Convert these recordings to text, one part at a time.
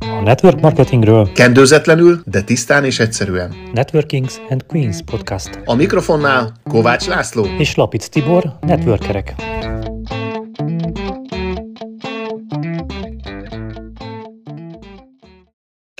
A network marketingről Kendőzetlenül, de tisztán és egyszerűen. Networkings and Queens podcast A mikrofonnál Kovács László. és Lapic Tibor, networkerek.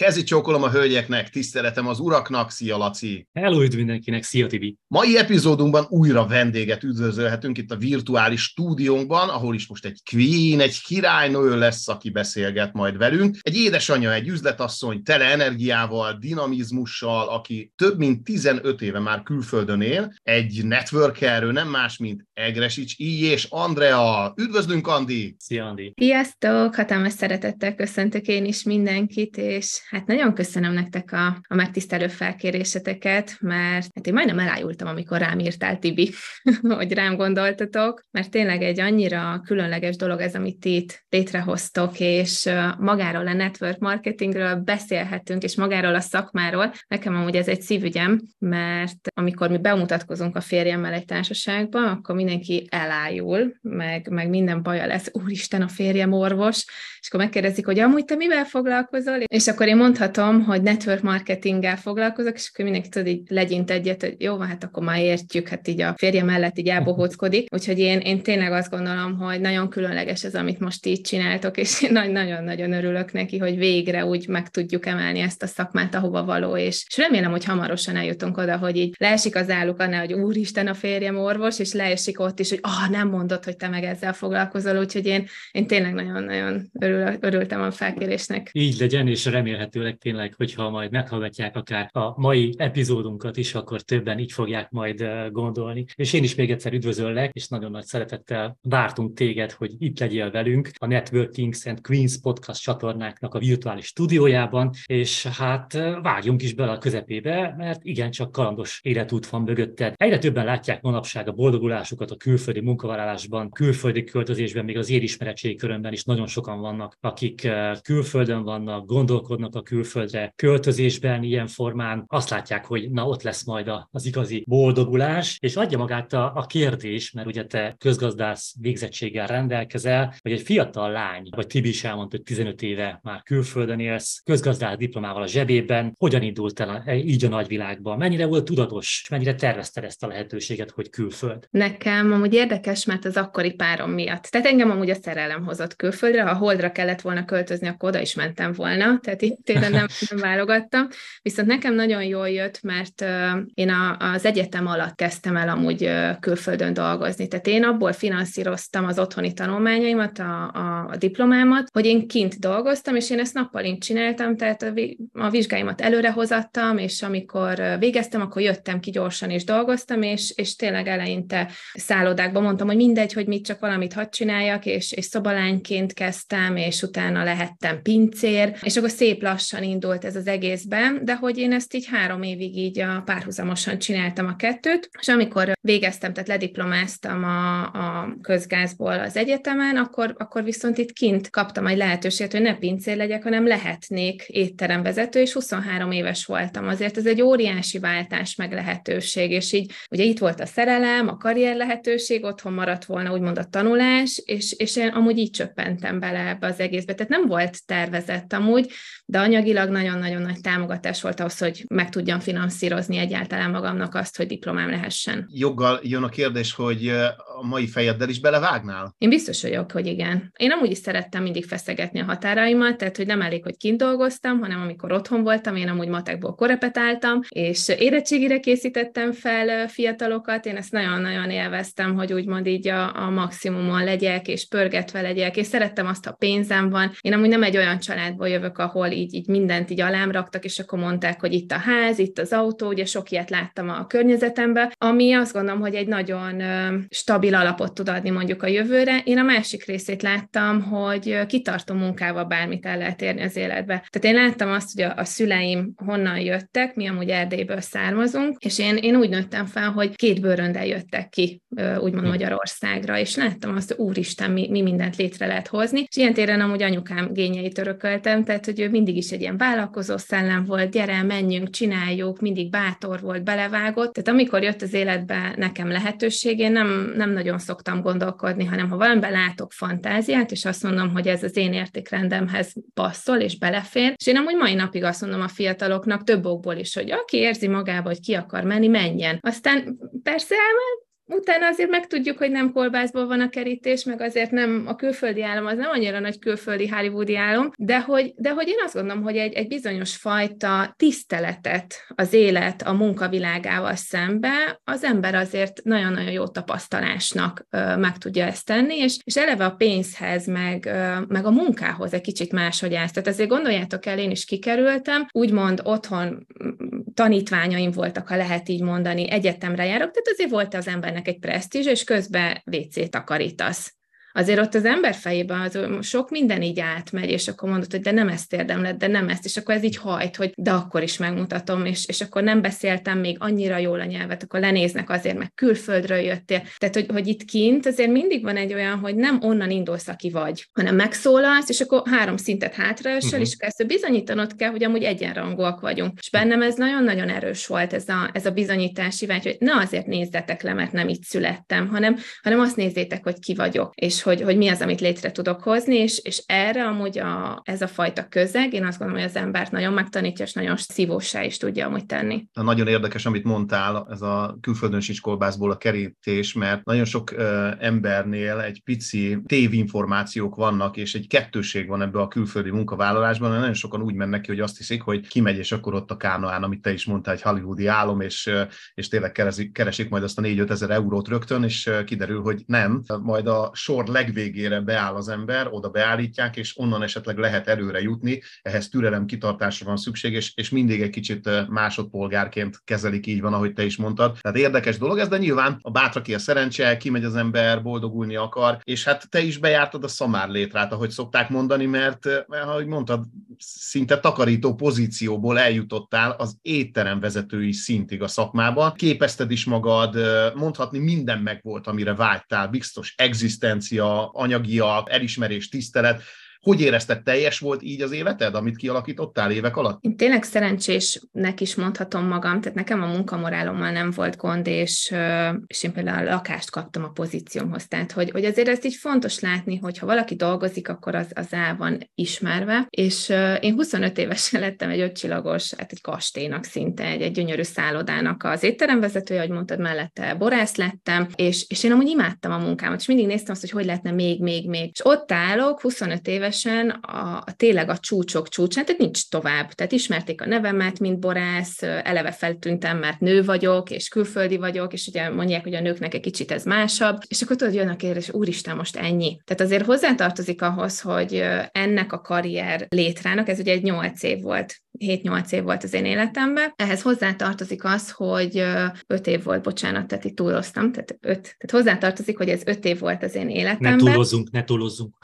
Kezi csókolom a hölgyeknek, tiszteletem az uraknak, szia Laci! Hello, üdv mindenkinek, szia Tibi! Mai epizódunkban újra vendéget üdvözölhetünk itt a virtuális stúdiónkban, ahol is most egy queen, egy királynő lesz, aki beszélget majd velünk. Egy édesanyja, egy üzletasszony, tele energiával, dinamizmussal, aki több mint 15 éve már külföldön él, egy networkerről, nem más, mint Egresics I. és Andrea. Üdvözlünk, Andi! Szia Andi! Sziasztok! Hatalmas szeretettel köszöntök én is mindenkit, és hát nagyon köszönöm nektek a, a megtisztelő felkéréseteket, mert hát én majdnem elájultam, amikor rám írtál, Tibi, hogy rám gondoltatok, mert tényleg egy annyira különleges dolog ez, amit ti itt létrehoztok, és magáról a network marketingről beszélhetünk, és magáról a szakmáról. Nekem amúgy ez egy szívügyem, mert amikor mi bemutatkozunk a férjemmel egy társaságba, akkor mindenki elájul, meg, meg minden baja lesz, úristen, a férjem orvos, és akkor megkérdezik, hogy amúgy te mivel foglalkozol, és akkor én mondhatom, hogy network marketinggel foglalkozok, és akkor mindenki tud így legyint egyet, hogy jó, hát akkor már értjük, hát így a férje mellett így elbohóckodik. Úgyhogy én, én tényleg azt gondolom, hogy nagyon különleges ez, amit most így csináltok, és én nagyon-nagyon örülök neki, hogy végre úgy meg tudjuk emelni ezt a szakmát, ahova való, és, és remélem, hogy hamarosan eljutunk oda, hogy így leesik az álluk annál, hogy úristen a férjem orvos, és leesik ott is, hogy ah, nem mondod, hogy te meg ezzel foglalkozol, úgyhogy én, én tényleg nagyon-nagyon örül, örültem a felkérésnek. Így legyen, és remélhetőleg tényleg, hogyha majd meghallgatják akár a mai epizódunkat is, akkor többen így fogják majd gondolni. És én is még egyszer üdvözöllek, és nagyon nagy szeretettel vártunk téged, hogy itt legyél velünk a Networkings and Queens podcast csatornáknak a virtuális stúdiójában, és hát vágjunk is bele a közepébe, mert igencsak kalandos életút van mögötted. Egyre többen látják manapság a boldogulásukat a külföldi munkavállalásban, külföldi költözésben, még az érismeretségi körömben is nagyon sokan vannak, akik külföldön vannak, gondolkodnak a külföldre költözésben ilyen formán, azt látják, hogy na ott lesz majd az igazi boldogulás, és adja magát a, a kérdés, mert ugye te közgazdász végzettséggel rendelkezel, hogy egy fiatal lány, vagy Tibi is elmondta, hogy 15 éve már külföldön élsz, közgazdász diplomával a zsebében, hogyan indult el a, így a nagyvilágba, mennyire volt tudatos, mennyire tervezted ezt a lehetőséget, hogy külföld? Nekem amúgy érdekes, mert az akkori párom miatt. Tehát engem amúgy a szerelem hozott külföldre, ha holdra kellett volna költözni, akkor oda is mentem volna, tehát itt tényleg nem, nem válogattam. Viszont nekem nagyon jól jött, mert én a, az egyetem alatt kezdtem el amúgy külföldön dolgozni. Tehát én abból finanszíroztam az otthoni tanulmányaimat, a, a, a diplomámat, hogy én kint dolgoztam, és én ezt nappalint csináltam, tehát a, a vizsgáimat előre hozattam, és amikor végeztem, akkor jöttem ki gyorsan és dolgoztam, és, és tényleg eleinte szállodákban mondtam, hogy mindegy, hogy mit csak valamit hadd csináljak, és, és szobalányként kezdtem, és utána lehettem pincér, és akkor szép lassan indult ez az egészben, de hogy én ezt így három évig így a párhuzamosan csináltam a kettőt, és amikor végeztem, tehát lediplomáztam a, a közgázból az egyetemen, akkor, akkor viszont itt kint kaptam egy lehetőséget, hogy ne pincér legyek, hanem lehetnék étteremvezető, és 23 éves voltam. Azért ez egy óriási váltás meg lehetőség, és így ugye itt volt a szerelem, a karrier lehetőség, otthon maradt volna úgymond a tanulás, és, és én amúgy így csöppentem bele ebbe az egészbe. Tehát nem volt tervezett amúgy, de anyagilag nagyon-nagyon nagy támogatás volt ahhoz, hogy meg tudjam finanszírozni egyáltalán magamnak azt, hogy diplomám lehessen. Joggal jön a kérdés, hogy a mai fejeddel is belevágnál? Én biztos vagyok, hogy igen. Én amúgy is szerettem mindig feszegetni a határaimat, tehát hogy nem elég, hogy kint dolgoztam, hanem amikor otthon voltam, én amúgy matekból korepetáltam, és érettségire készítettem fel fiatalokat, én ezt nagyon-nagyon élveztem, hogy úgymond így a, a maximumon legyek, és pörgetve legyek, és szerettem azt, ha pénzem van. Én amúgy nem egy olyan családból jövök, ahol így, így mindent így alám raktak, és akkor mondták, hogy itt a ház, itt az autó, ugye sok ilyet láttam a környezetemben, ami azt gondolom, hogy egy nagyon stabil alapot tud adni mondjuk a jövőre. Én a másik részét láttam, hogy kitartó munkával bármit el lehet érni az életbe. Tehát én láttam azt, hogy a, a szüleim honnan jöttek, mi amúgy Erdélyből származunk, és én, én úgy nőttem fel, hogy két bőröndel jöttek ki, úgymond hm. Magyarországra, és láttam azt, hogy úristen, mi, mi mindent létre lehet hozni. És ilyen téren amúgy anyukám gényeit örököltem, tehát hogy ő mindig is is egy ilyen vállalkozó szellem volt, gyere, menjünk, csináljuk, mindig bátor volt, belevágott. Tehát amikor jött az életbe nekem lehetőség, én nem, nem nagyon szoktam gondolkodni, hanem ha valamiben látok fantáziát, és azt mondom, hogy ez az én értékrendemhez passzol, és belefér, és én amúgy mai napig azt mondom a fiataloknak több okból is, hogy aki érzi magába, hogy ki akar menni, menjen. Aztán persze elment, Utána azért megtudjuk, hogy nem kolbászból van a kerítés, meg azért nem a külföldi állam, az nem annyira nagy külföldi hollywoodi állam, de hogy, de hogy én azt gondolom, hogy egy, egy bizonyos fajta tiszteletet az élet a munkavilágával szembe az ember azért nagyon-nagyon jó tapasztalásnak ö, meg tudja ezt tenni, és, és eleve a pénzhez, meg, ö, meg a munkához egy kicsit máshogy állsz. Tehát azért gondoljátok el, én is kikerültem, úgymond otthon tanítványaim voltak, ha lehet így mondani, egyetemre járok, tehát azért volt az ember embernek egy presztízs, és közben WC takarítasz azért ott az ember fejében az sok minden így átmegy, és akkor mondod, hogy de nem ezt érdemled, de nem ezt, és akkor ez így hajt, hogy de akkor is megmutatom, és, és akkor nem beszéltem még annyira jól a nyelvet, akkor lenéznek azért, meg külföldről jöttél. Tehát, hogy, hogy itt kint azért mindig van egy olyan, hogy nem onnan indulsz, aki vagy, hanem megszólalsz, és akkor három szintet hátraesel, uh-huh. és akkor ezt bizonyítanod kell, hogy amúgy egyenrangúak vagyunk. És bennem ez nagyon-nagyon erős volt, ez a, ez a bizonyítási vágy, hogy ne azért nézzetek le, mert nem itt születtem, hanem, hanem azt nézzétek, hogy ki vagyok, és hogy, hogy mi az, amit létre tudok hozni, és, és erre amúgy a, ez a fajta közeg, én azt gondolom, hogy az embert nagyon megtanítja, és nagyon szívósá is tudja amúgy tenni. Nagyon érdekes, amit mondtál, ez a külföldön kolbászból a kerítés, mert nagyon sok uh, embernél egy pici tévinformációk vannak, és egy kettőség van ebbe a külföldi munkavállalásban, mert nagyon sokan úgy mennek ki, hogy azt hiszik, hogy kimegy, és akkor ott a kánoán, amit te is mondtál, egy hollywoodi álom, és, és tényleg keresik, keresik majd azt a 4-5 ezer eurót rögtön, és kiderül, hogy nem. Majd a sor legvégére beáll az ember, oda beállítják, és onnan esetleg lehet előre jutni, ehhez türelem, kitartásra van szükség, és, és mindig egy kicsit másodpolgárként kezelik, így van, ahogy te is mondtad. Tehát érdekes dolog ez, de nyilván a bátraké a szerencse, kimegy az ember, boldogulni akar, és hát te is bejártad a szamár létrát, ahogy szokták mondani, mert ahogy mondtad, szinte takarító pozícióból eljutottál az étterem vezetői szintig a szakmában. Képezted is magad, mondhatni minden megvolt, amire vágytál, biztos egzisztencia, anyagiak, elismerés, tisztelet, hogy érezted, teljes volt így az életed, amit kialakítottál évek alatt? Én tényleg szerencsésnek is mondhatom magam, tehát nekem a munkamorálommal nem volt gond, és, és én például a lakást kaptam a pozíciómhoz. Tehát, hogy, hogy azért ezt így fontos látni, hogy ha valaki dolgozik, akkor az, az el van ismerve. És én 25 évesen lettem egy ötcsillagos, hát egy kastélynak szinte, egy, egy gyönyörű szállodának az étteremvezetője, ahogy mondtad, mellette borász lettem, és, és én amúgy imádtam a munkámat, és mindig néztem azt, hogy hogy lehetne még, még, még. És ott állok, 25 éves évesen a, a tényleg a csúcsok csúcsán, tehát nincs tovább. Tehát ismerték a nevemet, mint borász, eleve feltűntem, mert nő vagyok, és külföldi vagyok, és ugye mondják, hogy a nőknek egy kicsit ez másabb, és akkor tudod, jön a kérdés, úristen, most ennyi. Tehát azért hozzátartozik ahhoz, hogy ennek a karrier létrának, ez ugye egy nyolc év volt, 7-8 év volt az én életemben. Ehhez hozzátartozik az, hogy 5 év volt, bocsánat, tehát itt túloztam, tehát 5. Tehát hozzátartozik, hogy ez 5 év volt az én életemben. Ne túlozzunk, ne túlozzunk.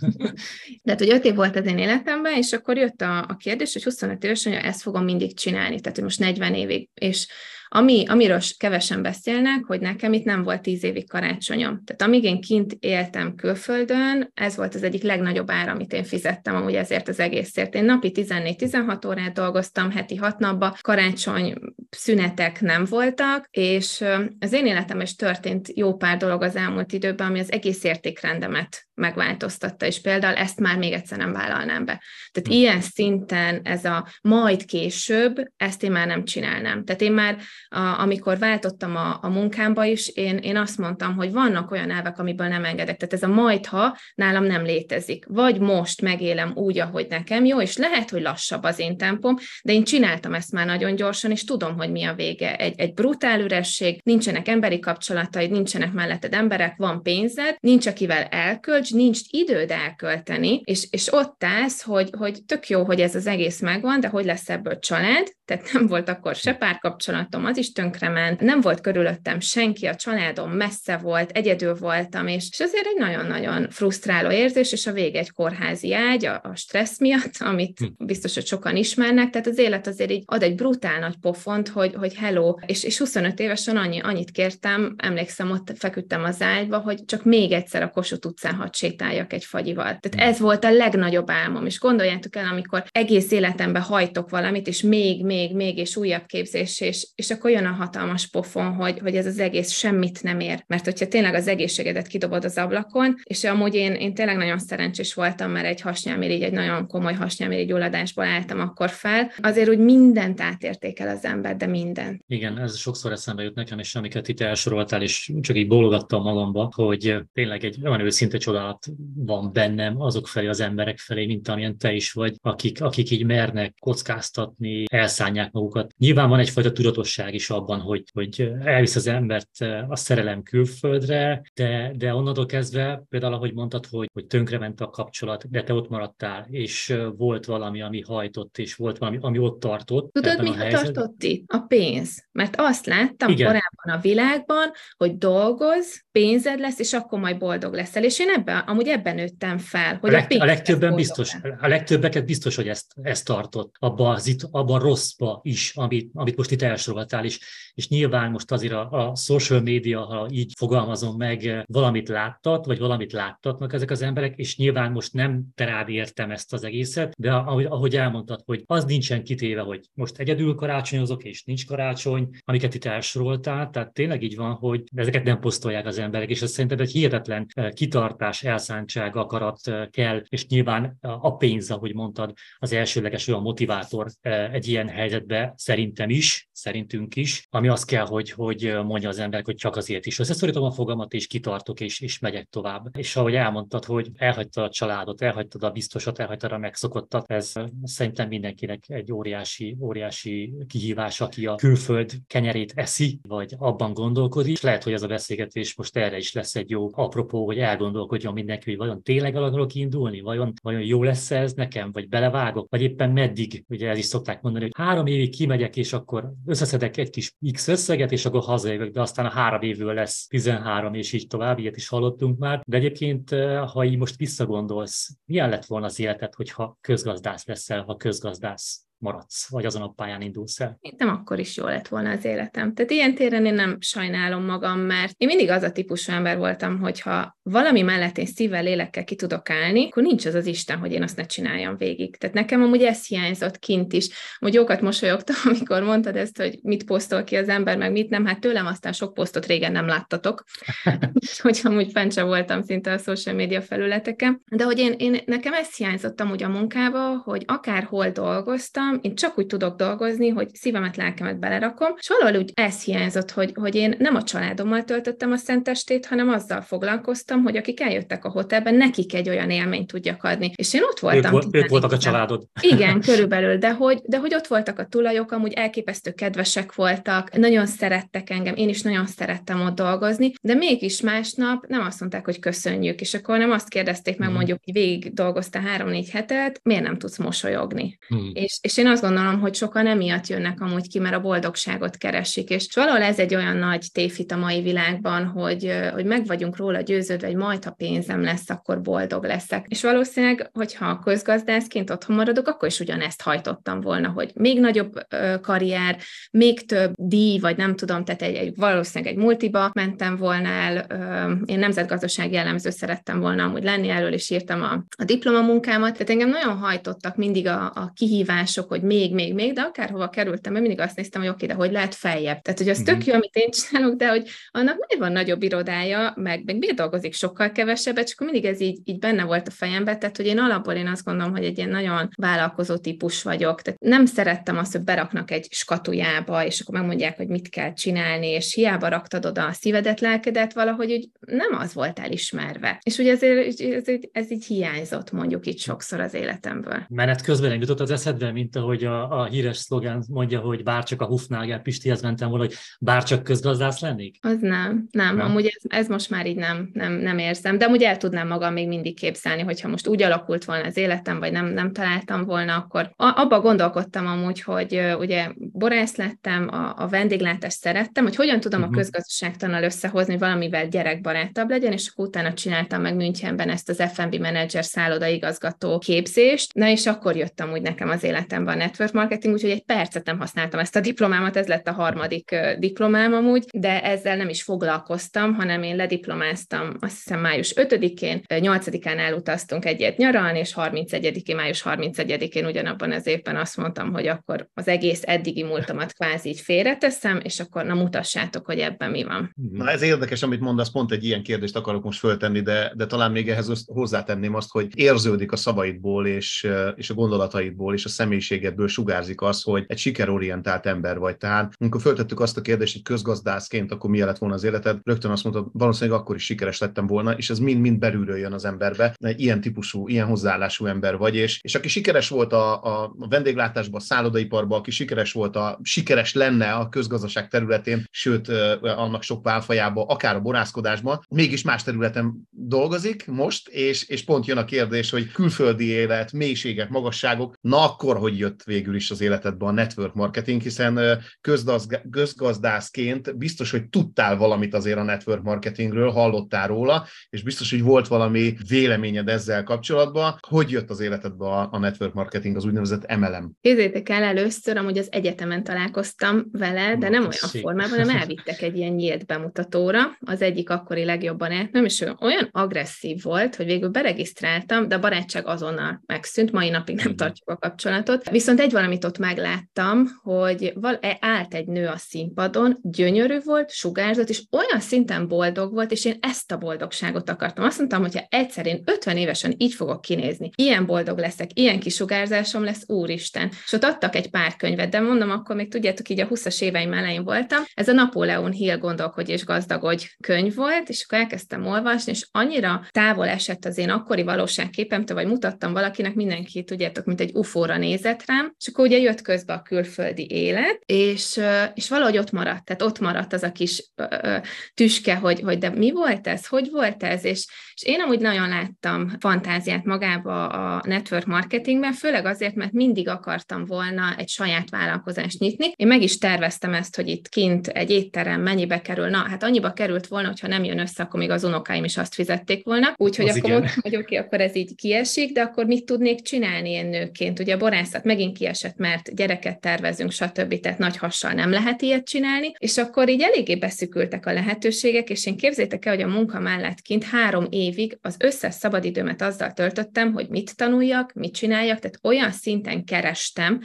De hát, hogy 5 év volt az én életemben, és akkor jött a, a kérdés, hogy 25 évesen, hogy ezt fogom mindig csinálni, tehát hogy most 40 évig. És ami, amiről kevesen beszélnek, hogy nekem itt nem volt tíz évig karácsonyom. Tehát amíg én kint éltem külföldön, ez volt az egyik legnagyobb ár, amit én fizettem amúgy ezért az egészért. Én napi 14-16 órát dolgoztam, heti hat napba, karácsony szünetek nem voltak, és az én életem is történt jó pár dolog az elmúlt időben, ami az egész értékrendemet megváltoztatta, és például ezt már még egyszer nem vállalnám be. Tehát hm. ilyen szinten ez a majd később, ezt én már nem csinálnám. Tehát én már a, amikor váltottam a, a munkámba is, én, én azt mondtam, hogy vannak olyan elvek, amiből nem engedek. Tehát ez a majd, ha nálam nem létezik. Vagy most megélem úgy, ahogy nekem jó, és lehet, hogy lassabb az én tempom, de én csináltam ezt már nagyon gyorsan, és tudom, hogy mi a vége. Egy, egy brutál üresség, nincsenek emberi kapcsolataid, nincsenek melletted emberek, van pénzed, nincs akivel elkölts, nincs időd elkölteni, és, és ott állsz, hogy, hogy tök jó, hogy ez az egész megvan, de hogy lesz ebből család, tehát nem volt akkor se párkapcsolatom, az is tönkrement, nem volt körülöttem senki, a családom messze volt, egyedül voltam, és, és azért egy nagyon-nagyon frusztráló érzés, és a vége egy kórházi ágy, a, a stressz miatt, amit hm. biztos, hogy sokan ismernek, tehát az élet azért így ad egy brutál nagy pofont, viszont, hogy, hogy hello, és, és 25 évesen annyi, annyit kértem, emlékszem, ott feküdtem az ágyba, hogy csak még egyszer a Kossuth utcán hadd sétáljak egy fagyival. Tehát hmm. ez volt a legnagyobb álmom, és gondoljátok el, amikor egész életemben hajtok valamit, és még, még, még, és újabb képzés, és, és akkor jön a hatalmas pofon, hogy, hogy ez az egész semmit nem ér. Mert hogyha tényleg az egészségedet kidobod az ablakon, és amúgy én, én tényleg nagyon szerencsés voltam, mert egy hasnyálmirigy, egy nagyon komoly hasnyálmirigy gyulladásból álltam akkor fel, azért úgy mindent átértékel az ember, de minden. Igen, ez sokszor eszembe jut nekem, és amiket itt elsoroltál, és csak így bólogattam magamba, hogy tényleg egy olyan őszinte csodálat van bennem azok felé, az emberek felé, mint amilyen te is vagy, akik, akik így mernek kockáztatni, elszánják magukat. Nyilván van egyfajta tudatosság is abban, hogy, hogy elvisz az embert a szerelem külföldre, de, de onnantól kezdve, például ahogy mondtad, hogy, hogy tönkrement a kapcsolat, de te ott maradtál, és volt valami, ami hajtott, és volt valami, ami ott tartott. Tudod, mi a tartott itt? A pénz. Mert azt láttam Igen. korábban a világban, hogy dolgoz, pénzed lesz, és akkor majd boldog leszel. És én ebben, amúgy ebben nőttem fel. Hogy a, leg, a, a legtöbben biztos, a legtöbbeket biztos, hogy ezt, ezt tartott, abban az itt, abba rosszba is, amit, amit most itt elsoroltál, és, és nyilván most azért a, a social media, ha így fogalmazom meg, valamit láttat, vagy valamit láttatnak ezek az emberek, és nyilván most nem te rád értem ezt az egészet, de ahogy, ahogy elmondtad, hogy az nincsen kitéve, hogy most egyedül karácsonyozok, és nincs karácsony, amiket itt elsoroltál, tehát tényleg így van, hogy ezeket nem posztolják az emberek, és ez szerintem egy hihetetlen kitartás, elszántság, akarat kell, és nyilván a pénz, ahogy mondtad, az elsőleges olyan motivátor egy ilyen helyzetbe szerintem is, szerintünk is, ami azt kell, hogy, hogy mondja az ember, hogy csak azért is. Összeszorítom a fogamat, és kitartok, és, és megyek tovább. És ahogy elmondtad, hogy elhagytad a családot, elhagytad a biztosat, elhagytad a megszokottat, ez szerintem mindenkinek egy óriási, óriási kihívás, aki a külföld kenyerét eszi, vagy abban gondolkodik. És lehet, hogy ez a beszélgetés most erre is lesz egy jó apropó, hogy elgondolkodjon mindenki, hogy vajon tényleg el akarok indulni, vajon, vajon jó lesz ez nekem, vagy belevágok, vagy éppen meddig, ugye ez is szokták mondani, hogy három évig kimegyek, és akkor összeszedek egy kis X összeget, és akkor hazajövök, de aztán a három évvel lesz 13, és így tovább, ilyet is hallottunk már. De egyébként, eh, ha így most visszagondolsz, milyen lett volna az életed, hogyha közgazdász leszel, ha közgazdász maradsz, vagy azon a pályán indulsz el. Nem akkor is jó lett volna az életem. Tehát ilyen téren én nem sajnálom magam, mert én mindig az a típusú ember voltam, hogyha valami mellett én szívvel, lélekkel ki tudok állni, akkor nincs az az Isten, hogy én azt ne csináljam végig. Tehát nekem amúgy ez hiányzott kint is. Hogy jókat mosolyogtam, amikor mondtad ezt, hogy mit posztol ki az ember, meg mit nem. Hát tőlem aztán sok posztot régen nem láttatok, hogy amúgy fent sem voltam szinte a social media felületeken. De hogy én, én nekem ez hiányzott amúgy a munkába, hogy akárhol dolgoztam, én csak úgy tudok dolgozni, hogy szívemet, lelkemet belerakom, és valahogy úgy ez hiányzott, hogy, hogy én nem a családommal töltöttem a szentestét, hanem azzal foglalkoztam, hogy akik eljöttek a hotelben, nekik egy olyan élményt tudjak adni. És én ott voltam. Ők, ők voltak a családod. Igen, körülbelül, de hogy, de hogy ott voltak a tulajok, amúgy elképesztő kedvesek voltak, nagyon szerettek engem, én is nagyon szerettem ott dolgozni, de mégis másnap nem azt mondták, hogy köszönjük, és akkor nem azt kérdezték meg, mm. mondjuk, hogy végig dolgozta három-négy hetet, miért nem tudsz mosolyogni. Mm. És, és én azt gondolom, hogy sokan emiatt jönnek amúgy ki, mert a boldogságot keresik, és valahol ez egy olyan nagy téfit a mai világban, hogy, hogy meg vagyunk róla győződve, hogy majd, ha pénzem lesz, akkor boldog leszek. És valószínűleg, hogyha közgazdászként otthon maradok, akkor is ugyanezt hajtottam volna, hogy még nagyobb karrier, még több díj, vagy nem tudom, tehát egy, egy valószínűleg egy multiba mentem volna el, én nemzetgazdasági jellemző szerettem volna amúgy lenni, erről is írtam a, a diplomamunkámat, tehát engem nagyon hajtottak mindig a, a kihívások, hogy még, még, még, de akárhova kerültem, mert mindig azt néztem, hogy oké, de hogy lehet feljebb. Tehát, hogy az uh-huh. tök jó, amit én csinálok, de hogy annak miért van nagyobb irodája, meg, meg miért dolgozik sokkal kevesebbet, akkor mindig ez így, így benne volt a fejembe, tehát, hogy én alapból én azt gondolom, hogy egy ilyen nagyon vállalkozó típus vagyok. Tehát nem szerettem azt, hogy beraknak egy skatujába, és akkor megmondják, hogy mit kell csinálni, és hiába raktad oda a szívedet, lelkedet, valahogy úgy nem az volt elismerve. És ugye ezért ez, ez, ez így hiányzott mondjuk itt sokszor az életemből. Menet közben jutott az eszedbe, mint ahogy a, a híres szlogán mondja, hogy bárcsak a Hufnagel Pistihez mentem volna, hogy bárcsak közgazdász lennék? Az nem, nem, nem. amúgy ez, ez most már így nem, nem, nem érzem, de amúgy el tudnám magam még mindig képzelni, hogyha most úgy alakult volna az életem, vagy nem, nem találtam volna, akkor abba gondolkodtam amúgy, hogy ugye borász lettem, a, a vendéglátást szerettem, hogy hogyan tudom uh-huh. a mhm. közgazdaságtanal összehozni, valamivel gyerekbarátabb legyen, és akkor utána csináltam meg Münchenben ezt az F&B menedzser szálloda igazgató képzést, na és akkor jöttem úgy nekem az életemben a network marketing, úgyhogy egy percet nem használtam ezt a diplomámat, ez lett a harmadik diplomám amúgy, de ezzel nem is foglalkoztam, hanem én lediplomáztam azt hiszem május 5-én, 8-án elutaztunk egyet nyaralni, és 31-én, május 31-én ugyanabban az évben azt mondtam, hogy akkor az egész eddigi múltamat kvázi így félreteszem, és akkor na mutassátok, hogy ebben mi van. Na ez érdekes, amit mondasz, pont egy ilyen kérdést akarok most föltenni, de, de talán még ehhez hozzátenném azt, hogy érződik a szavaidból, és, és a gondolataidból, és a személyiségedből sugárzik az, hogy egy sikerorientált ember vagy. Tehát amikor föltettük azt a kérdést, hogy közgazdászként, akkor mi lett volna az életed, rögtön azt mondtad, valószínűleg akkor is sikeres lettem volna, és ez mind-mind belülről jön az emberbe. Ilyen típusú, ilyen hozzáállású ember vagy, és, és aki sikeres volt a, a vendéglátásban, a szállodaiparban, aki sikeres volt a, sikeres lenne a közgazdaság területén, sőt, annak sok válfajában, akár a borászkodásban, mégis más területen dolgozik most, és, és pont jön a kérdés, hogy külföldi élet, mélységek, magasságok, na akkor, hogy jött végül is az életedbe a network marketing, hiszen közgazdászként biztos, hogy tudtál valamit azért a network marketingről, hallottál róla, és biztos, hogy volt valami véleményed ezzel kapcsolatban. Hogy jött az életedbe a, a network marketing, az úgynevezett MLM? Képzeljétek el, először amúgy az egyetemen találkoztam vele, de nem olyan formában, hanem elvittek egy ilyen nyílt bemutatóra. Az egyik akkori legjobban és ő olyan agresszív volt, hogy végül beregisztráltam, de a barátság azonnal megszűnt, mai napig nem tartjuk a kapcsolatot. Viszont egy valamit ott megláttam, hogy val- e, állt egy nő a színpadon, gyönyörű volt, sugárzott, és olyan szinten boldog volt, és én ezt a boldogságot akartam. Azt mondtam, hogy ha egyszer én 50 évesen így fogok kinézni, ilyen boldog leszek, ilyen kisugárzásom lesz, úristen. És ott adtak egy pár könyvet, de mondom, akkor még tudjátok, így a 20-as éveim elején voltam. Ez a Napóleon Hill gondolkodj és gazdagodj könyv volt, és akkor elkezdtem olvasni, és annyira távol esett az én akkori valóságképemtől, vagy mutattam valakinek, mindenki, tudjátok, mint egy ufóra nézett rám, és akkor ugye jött közbe a külföldi élet, és, és valahogy ott maradt, tehát ott maradt az a kis tüske, hogy, hogy de mi volt ez, hogy volt ez, és, és én amúgy nagyon láttam fantáziát magába a network marketingben, főleg azért, mert mindig akartam volna egy saját vállalkozást nyitni. Én meg is terveztem ezt, hogy itt kint egy étterem mennyibe kerül. Na, hát annyiba került volna, hogyha nem jön össze, akkor még az unokáim is azt fizették volna. Úgyhogy akkor mondtam, hogy oké, okay, akkor ez így kiesik, de akkor mit tudnék csinálni én nőként? Ugye a borászat megint kiesett, mert gyereket tervezünk, stb. Tehát nagy hassal nem lehet ilyet csinálni, és akkor így eléggé beszükültek a lehetőségek, és én képzétek el, hogy a munka mellett kint három évig az összes szabadidőmet azzal töltöttem, hogy mit tanuljak, mit csináljak, tehát olyan szinten kerestem,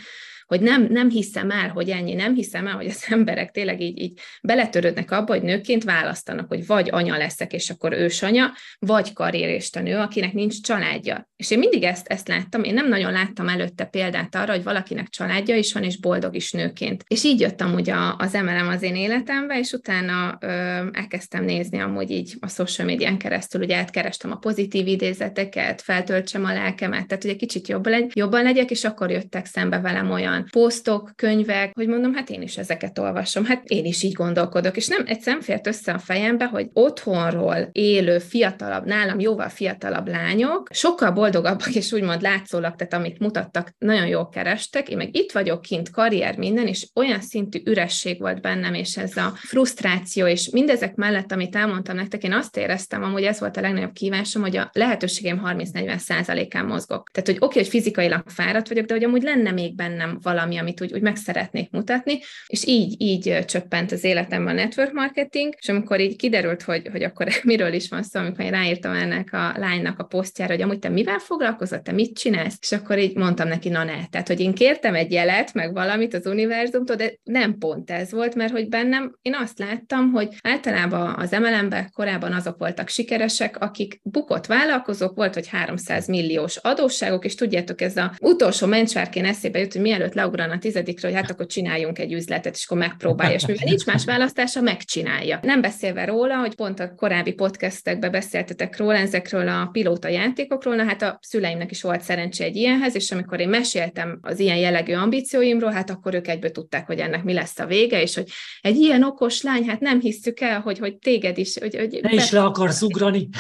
hogy nem, nem hiszem el, hogy ennyi, nem hiszem el, hogy az emberek tényleg így, így beletörődnek abba, hogy nőként választanak, hogy vagy anya leszek, és akkor ősanya, vagy karrierista nő, akinek nincs családja. És én mindig ezt, ezt láttam, én nem nagyon láttam előtte példát arra, hogy valakinek családja is van, és boldog is nőként. És így jöttem ugye az MLM az én életembe, és utána ö, elkezdtem nézni amúgy így a social médián keresztül, ugye átkerestem a pozitív idézeteket, feltöltsem a lelkemet, tehát hogy egy kicsit jobb legy, jobban legyek, és akkor jöttek szembe velem olyan posztok, könyvek, hogy mondom, hát én is ezeket olvasom, hát én is így gondolkodok, és nem egyszer fért össze a fejembe, hogy otthonról élő fiatalabb, nálam jóval fiatalabb lányok, sokkal boldogabbak, és úgymond látszólag, tehát amit mutattak, nagyon jól kerestek, én meg itt vagyok kint, karrier, minden, és olyan szintű üresség volt bennem, és ez a frusztráció, és mindezek mellett, amit elmondtam nektek, én azt éreztem, amúgy ez volt a legnagyobb kívásom, hogy a lehetőségem 30-40 százalékán mozgok. Tehát, hogy oké, okay, hogy fizikailag fáradt vagyok, de hogy amúgy lenne még bennem valami, amit úgy, úgy meg szeretnék mutatni, és így, így csöppent az életemben a network marketing, és amikor így kiderült, hogy, hogy akkor miről is van szó, amikor én ráírtam ennek a lánynak a posztjára, hogy amúgy te mivel foglalkozol, te mit csinálsz, és akkor így mondtam neki, na ne, tehát, hogy én kértem egy jelet, meg valamit az univerzumtól, de nem pont ez volt, mert hogy bennem én azt láttam, hogy általában az MLM-ben korábban azok voltak sikeresek, akik bukott vállalkozók, volt, hogy 300 milliós adósságok, és tudjátok, ez a utolsó mencsvárkén eszébe jut, hogy mielőtt mielőtt leugrana a tizedikről, hogy hát akkor csináljunk egy üzletet, és akkor megpróbálja, és mivel nincs más választása, megcsinálja. Nem beszélve róla, hogy pont a korábbi podcastekben beszéltetek róla, ezekről a pilóta játékokról, na hát a szüleimnek is volt szerencsé egy ilyenhez, és amikor én meséltem az ilyen jellegű ambícióimról, hát akkor ők egyből tudták, hogy ennek mi lesz a vége, és hogy egy ilyen okos lány, hát nem hiszük el, hogy, hogy téged is. Hogy, hogy ne is le akarsz ugrani.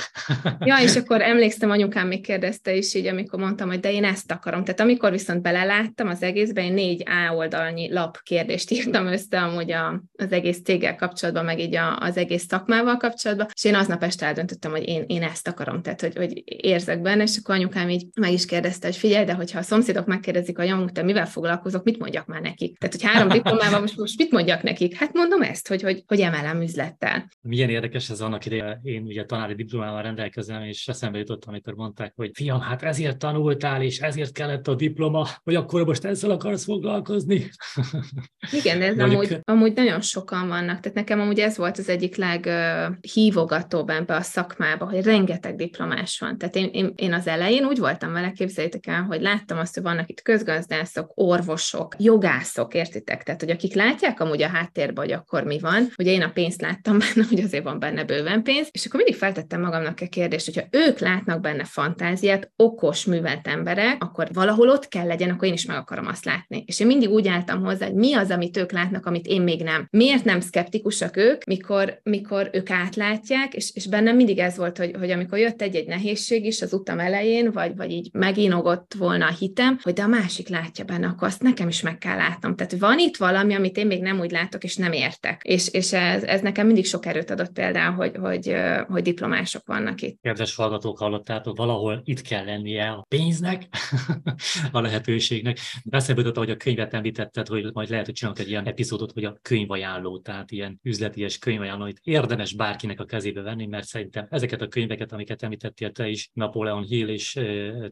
Ja, és akkor emlékszem, anyukám még kérdezte is így, amikor mondtam, hogy de én ezt akarom. Tehát amikor viszont beleláttam az egészben, én négy A oldalnyi lap kérdést írtam össze amúgy a, az egész céggel kapcsolatban, meg így a, az egész szakmával kapcsolatban, és én aznap este eldöntöttem, hogy én, én ezt akarom, tehát hogy, hogy érzek benne, és akkor anyukám így meg is kérdezte, hogy figyelj, de hogyha a szomszédok megkérdezik, hogy amúgy te mivel foglalkozok, mit mondjak már nekik? Tehát, hogy három diplomával most, most mit mondjak nekik? Hát mondom ezt, hogy, hogy, hogy emelem üzlettel. Milyen érdekes ez annak ideje, én ugye tanári diplomával rendelkezem, és eszembe jutott, amikor mondták, hogy fiam, hát ezért tanultál, és ezért kellett a diploma, hogy akkor most ezzel akarsz foglalkozni. Igen, ez amúgy, amúgy nagyon sokan vannak. Tehát nekem amúgy ez volt az egyik leghívogatóbb ebbe a szakmába, hogy rengeteg diplomás van. Tehát én, én, én az elején úgy voltam vele, képzeljétek el, hogy láttam azt, hogy vannak itt közgazdászok, orvosok, jogászok, értitek? Tehát, hogy akik látják amúgy a háttérbe, hogy akkor mi van, ugye én a pénzt láttam benne, hogy azért van benne bőven pénz, és akkor mindig feltettem magamnak a kérdést, hogyha ők látnak benne fantáziát, okos, művelt emberek, akkor valahol ott kell legyen, akkor én is meg akarom azt látni. És én mindig úgy álltam hozzá, hogy mi az, amit ők látnak, amit én még nem. Miért nem szkeptikusak ők, mikor, mikor ők átlátják, és, és bennem mindig ez volt, hogy, hogy amikor jött egy-egy nehézség is az utam elején, vagy, vagy így meginogott volna a hitem, hogy de a másik látja benne, akkor azt nekem is meg kell látnom. Tehát van itt valami, amit én még nem úgy látok, és nem értek. És, és ez, ez nekem mindig sok erőt adott például, hogy, hogy, hogy diplomások vannak itt. Kedves hallgatók, hallottátok, valahol itt kell lennie a pénznek, a lehetőségnek. Beszélve hogy a könyvet említetted, hogy majd lehet, hogy csinálok egy ilyen epizódot, hogy a könyvajánló, tehát ilyen üzleti és könyvajánló, itt érdemes bárkinek a kezébe venni, mert szerintem ezeket a könyveket, amiket említettél te is, Napoleon Hill és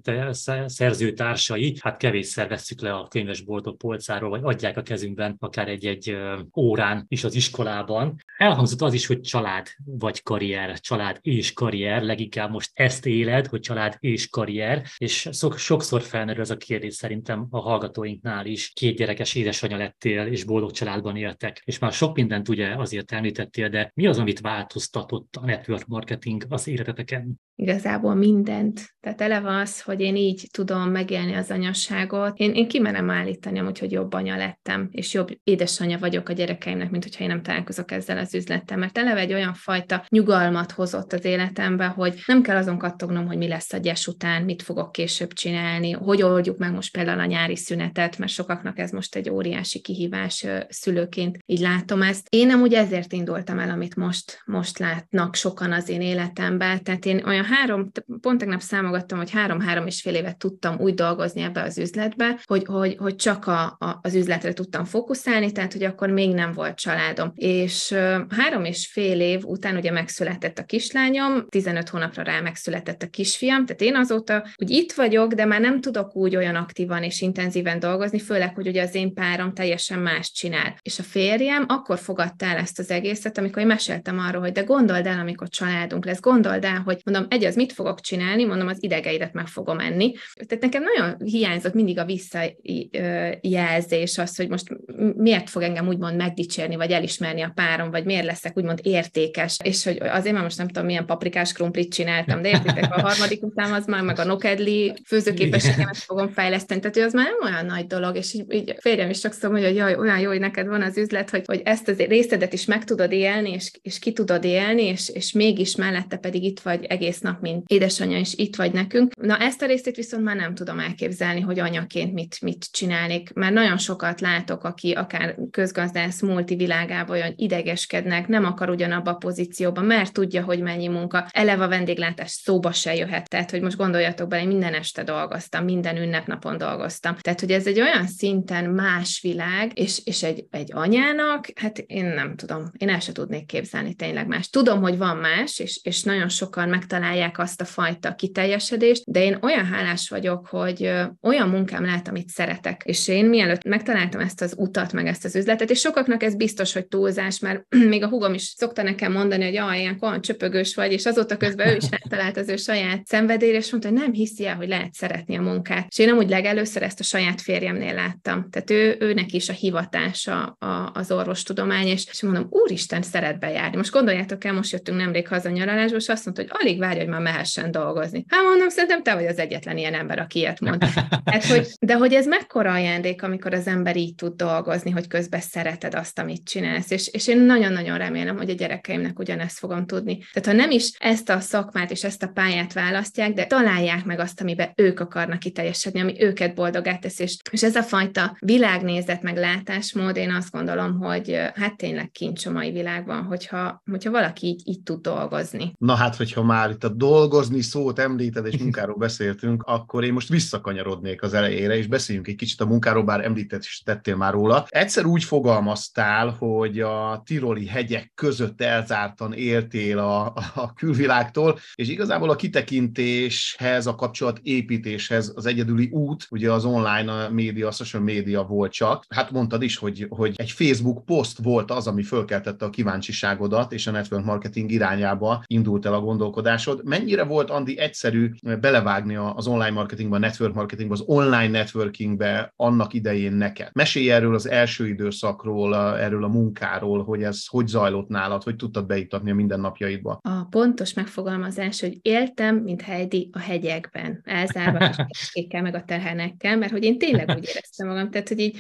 te szerzőtársai, hát kevésszer vesszük le a könyvesboltok polcáról, vagy adják a kezünkben akár egy-egy órán is az iskolában. Elhangzott az is, hogy család vagy karrier, család és karrier, leginkább most ezt éled, hogy család és karrier, és sokszor felmerül ez a kérdés szerintem a hallgatóinknál is. Két gyerekes édesanyja lettél, és boldog családban éltek, és már sok mindent ugye azért említettél, de mi az, amit változtatott a network marketing az életeteken? Igazából mindent. Tehát eleve az, hogy én így tudom megélni az anyasságot. Én, én kimenem állítani, amúgy, hogy jobb anya lettem, és jobb édesanyja vagyok a gyerekeimnek, mint hogyha én nem találkozok ezzel az üzlettel. Mert eleve egy olyan fajta nyugalmat hozott az életembe, hogy nem kell azon kattognom, hogy mi lesz a gyes után, mit fogok később csinálni, hogy oldjuk meg most például a nyári szünetet, mert sokaknak ez most egy óriási kihívás szülőként, így látom ezt. Én nem úgy ezért indultam el, amit most, most látnak sokan az én életemben, tehát én olyan három, pont tegnap számogattam, hogy három-három és fél évet tudtam úgy dolgozni ebbe az üzletbe, hogy, hogy, hogy csak a, a, az üzletre tudtam fókuszálni, tehát hogy akkor még nem volt családom. És három és fél év után ugye megszületett a kislányom, 15 hónapra rá megszületett a kisfiam, tehát én azóta úgy itt vagyok, de már nem tudok úgy olyan aktívan és intenzíven dolgozni, főleg, hogy ugye az én párom teljesen más csinál. És a férjem akkor fogadta el ezt az egészet, amikor én meséltem arról, hogy de gondold el, amikor családunk lesz, gondold el, hogy mondom, egy az mit fogok csinálni, mondom, az idegeidet meg fogom enni. Tehát nekem nagyon hiányzott mindig a visszajelzés, az, hogy most miért fog engem úgymond megdicsérni, vagy elismerni a párom, vagy miért leszek úgymond értékes, és hogy azért már most nem tudom, milyen paprikás krumplit csináltam, de értitek, a harmadik után az már meg a nokedli főzőképességemet fogom fejleszteni, tehát az már nem olyan nagy dolog, és így, így férjem is sokszor mondja, hogy jaj, olyan jó, hogy neked van az üzlet, hogy, hogy ezt az részedet is meg tudod élni, és, és ki tudod élni, és, és mégis mellette pedig itt vagy egész nap mint édesanyja is itt vagy nekünk. Na ezt a részét viszont már nem tudom elképzelni, hogy anyaként mit, mit csinálnék, mert nagyon sokat látok, aki akár közgazdász multivilágában olyan idegeskednek, nem akar ugyanabba a pozícióba, mert tudja, hogy mennyi munka. Eleve a vendéglátás szóba se jöhet. Tehát, hogy most gondoljatok bele, minden este dolgoztam, minden ünnepnapon dolgoztam. Tehát, hogy ez egy olyan szinten más világ, és, és egy, egy anyának, hát én nem tudom, én el se tudnék képzelni tényleg más. Tudom, hogy van más, és, és nagyon sokan megtalálják megtalálják azt a fajta kiteljesedést, de én olyan hálás vagyok, hogy olyan munkám lehet, amit szeretek. És én mielőtt megtaláltam ezt az utat, meg ezt az üzletet, és sokaknak ez biztos, hogy túlzás, mert még a hugom is szokta nekem mondani, hogy jaj, ilyen olyan csöpögős vagy, és azóta közben ő is megtalált az ő saját szenvedélyre, és mondta, hogy nem hiszi el, hogy lehet szeretni a munkát. És én amúgy legelőször ezt a saját férjemnél láttam. Tehát ő, őnek is a hivatása a, az orvostudomány, és, és mondom, úristen, szeret bejárni. Most gondoljátok el, most jöttünk nemrég haza nyaralásba, és azt mondta, hogy alig várja, hogy már mehessen dolgozni. Hát mondom, szerintem te vagy az egyetlen ilyen ember, aki ilyet mond. Hát, hogy, de hogy ez mekkora ajándék, amikor az ember így tud dolgozni, hogy közben szereted azt, amit csinálsz. És, és én nagyon-nagyon remélem, hogy a gyerekeimnek ugyanezt fogom tudni. Tehát ha nem is ezt a szakmát és ezt a pályát választják, de találják meg azt, amiben ők akarnak kiteljesedni, ami őket boldogát tesz, és, és ez a fajta világnézet, meg látásmód, én azt gondolom, hogy hát tényleg kincs a mai világban, hogyha, hogyha valaki így, így tud dolgozni. Na hát, hogyha már itt a dolgozni szót említed, és munkáról beszéltünk, akkor én most visszakanyarodnék az elejére, és beszéljünk egy kicsit a munkáról, bár említett is tettél már róla. Egyszer úgy fogalmaztál, hogy a tiroli hegyek között elzártan éltél a, a külvilágtól, és igazából a kitekintéshez, a kapcsolat építéshez az egyedüli út, ugye az online média, a social média volt csak. Hát mondtad is, hogy, hogy egy Facebook poszt volt az, ami fölkeltette a kíváncsiságodat, és a network marketing irányába indult el a gondolkodásod. Mennyire volt, Andi, egyszerű belevágni az online marketingbe, a network marketingbe, az online networkingbe annak idején neked? Mesélj erről az első időszakról, erről a munkáról, hogy ez hogy zajlott nálad, hogy tudtad beiktatni a mindennapjaidba? A pontos megfogalmazás, hogy éltem, mint Heidi a hegyekben, elzárva a kékkel, meg a tehenekkel, mert hogy én tényleg úgy éreztem magam, tehát hogy így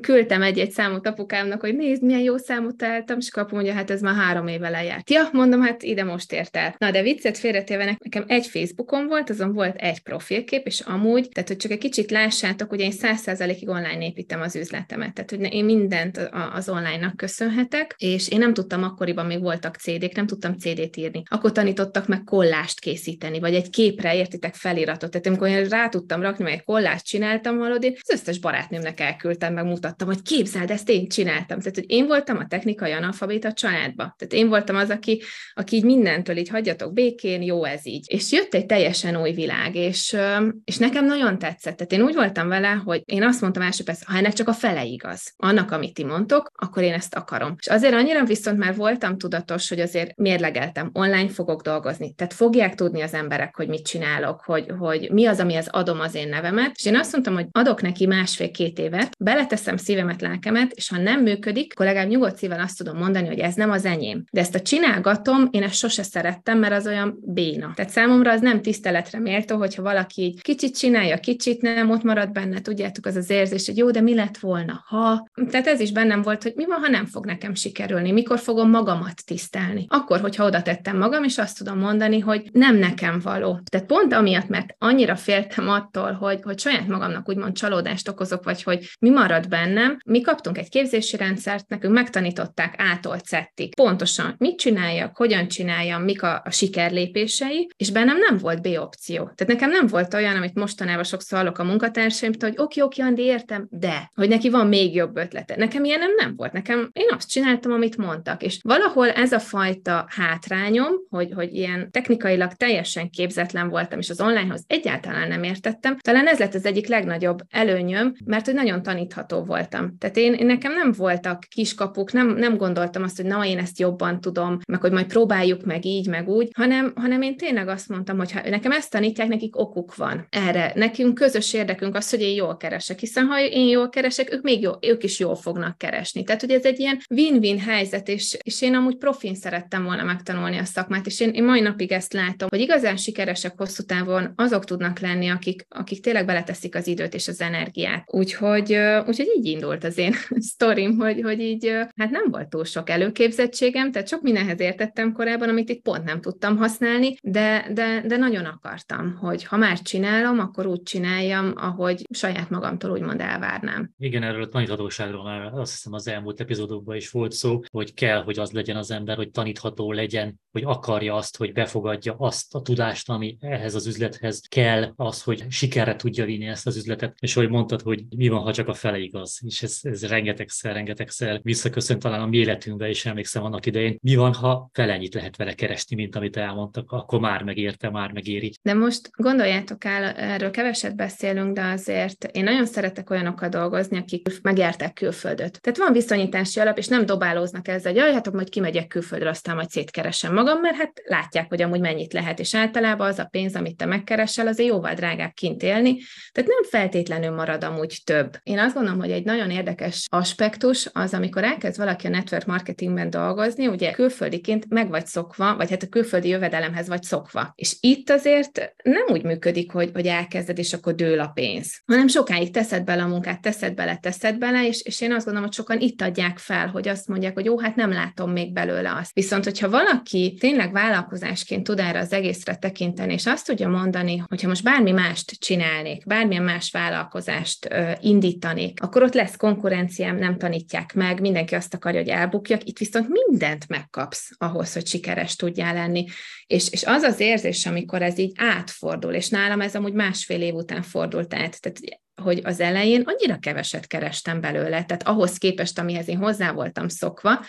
küldtem egy-egy számot apukámnak, hogy nézd, milyen jó számot találtam, és kapu mondja, hát ez már három éve lejárt. Ja, mondom, hát ide most ért el. Na, de viccet félretéve nekem egy Facebookon volt, azon volt egy profilkép, és amúgy, tehát hogy csak egy kicsit lássátok, ugye én száz százalékig online építem az üzletemet, tehát hogy én mindent az online-nak köszönhetek, és én nem tudtam akkoriban, még voltak CD-k, nem tudtam CD-t írni. Akkor tanítottak meg kollást készíteni, vagy egy képre értitek feliratot. Tehát amikor én rá tudtam rakni, meg egy kollást csináltam valódi, az összes barátnőmnek elküldtem, meg mutattam, hogy képzeld, ezt én csináltam. Tehát, hogy én voltam a technikai analfabéta családba. Tehát én voltam az, aki, aki így mindentől így hagyjatok békén, jó ez így. És jött egy teljesen új világ, és, és nekem nagyon tetszett. Tehát én úgy voltam vele, hogy én azt mondtam első perc, ha ennek csak a fele igaz, annak, amit ti mondtok, akkor én ezt akarom. És azért annyira viszont már voltam tudatos, hogy azért mérlegeltem, online fogok dolgozni. Tehát fogják tudni az emberek, hogy mit csinálok, hogy, hogy mi az, amihez adom az én nevemet. És én azt mondtam, hogy adok neki másfél-két évet, beleteszem szívemet, lelkemet, és ha nem működik, akkor legalább nyugodt szíven azt tudom mondani, hogy ez nem az enyém. De ezt a csinálgatom, én ezt sose szerettem, mert az olyan béna. Tehát számomra az nem tiszteletre méltó, hogyha valaki így kicsit csinálja, kicsit nem, ott marad benne, tudjátok, az az érzés, hogy jó, de mi lett volna, ha. Tehát ez is bennem volt, hogy mi van, ha nem fog nekem sikerülni, mikor fogom magamat tisztelni. Akkor, hogyha oda tettem magam, és azt tudom mondani, hogy nem nekem való. Tehát pont amiatt, mert annyira féltem attól, hogy, hogy saját magamnak úgymond csalódást okozok, vagy hogy mi marad bennem. Mi kaptunk egy képzési rendszert, nekünk megtanították ától szettig. Pontosan mit csináljak, hogyan csináljam, mik a, a sikerlépései, és bennem nem volt B opció. Tehát nekem nem volt olyan, amit mostanában sokszor hallok a munkatársaimtól, hogy oké, oké, Andi, értem, de hogy neki van még jobb ötlete. Nekem ilyen nem, nem volt. Nekem én azt csináltam, amit mondtak. És valahol ez a fajta hátrányom, hogy, hogy ilyen technikailag teljesen képzetlen voltam, és az onlinehoz egyáltalán nem értettem, talán ez lett az egyik legnagyobb előnyöm, mert hogy nagyon tanítható voltam. Tehát én, én nekem nem voltak kiskapuk, nem, nem gondoltam azt, hogy na, én ezt jobban tudom, meg hogy majd próbáljuk meg így, meg úgy, hanem, hanem én tényleg azt mondtam, hogy ha nekem ezt tanítják, nekik okuk van erre. Nekünk közös érdekünk az, hogy én jól keresek, hiszen ha én jól keresek, ők még jó, ők is jól fognak keresni. Tehát, hogy ez egy ilyen win-win helyzet, és, és én amúgy profin szerettem volna megtanulni a szakmát, és én, én mai napig ezt látom, hogy igazán sikeresek hosszú távon azok tudnak lenni, akik, akik tényleg beleteszik az időt és az energiát. Úgyhogy, úgyhogy így indult az én sztorim, hogy, hogy így hát nem volt túl sok előképzettségem, tehát sok mindenhez értettem korábban, amit itt pont nem tudtam használni, de, de, de nagyon akartam, hogy ha már csinálom, akkor úgy csináljam, ahogy saját magamtól úgymond elvárnám. Igen, erről a taníthatóságról már azt hiszem az elmúlt epizódokban is volt szó, hogy kell, hogy az legyen az ember, hogy tanítható legyen, hogy akarja azt, hogy befogadja azt a tudást, ami ehhez az üzlethez kell, az, hogy sikerre tudja vinni ezt az üzletet, és hogy mondtad, hogy mi van, ha csak a fele igaz, és ez, ez rengetegszer, rengetegszer visszaköszön talán a mi életünkbe, és emlékszem annak idején, mi van, ha felennyit lehet vele keresni, mint amit elmondtak, akkor már megérte, már megéri. De most gondoljátok el, erről keveset beszélünk, de azért én nagyon szeretek olyanokkal dolgozni, akik megjárták külföldöt. Tehát van viszonyítási alap, és nem dobálóznak ezzel, hogy jaj, hát majd kimegyek külföldre, aztán majd szétkeresem magam, mert hát látják, hogy amúgy mennyit lehet, és általában az a pénz, amit te megkeresel, azért jóval drágább kint élni, tehát nem feltétlenül marad amúgy több. Én azt gondolom, hogy egy nagyon érdekes aspektus az, amikor elkezd valaki a network marketingben dolgozni, ugye külföldiként meg vagy szokva, vagy hát a külföldi jövedelemhez vagy szokva. És itt azért nem úgy működik, hogy, hogy elkezded, és akkor dől a pénz, hanem sokáig teszed bele a munkát, teszed bele, teszed bele, és, és én azt gondolom, hogy sokan itt adják fel, hogy azt mondják, hogy jó, hát nem látom még belőle azt. Viszont, hogyha valaki tényleg vállalkozásként tud erre az egészre tekinteni, és azt tudja mondani, hogyha most bármi mást csinálnék, bármilyen más vállalkozást ö, indítanék, akkor ott lesz konkurenciám, nem tanítják meg, mindenki azt akarja, hogy elbukjak, itt viszont mindent megkapsz ahhoz, hogy sikeres tudjál lenni. És, és az az érzés, amikor ez így átfordul, és nálam ez amúgy másfél év után fordult át, tehát hogy az elején annyira keveset kerestem belőle, tehát ahhoz képest, amihez én hozzá voltam szokva,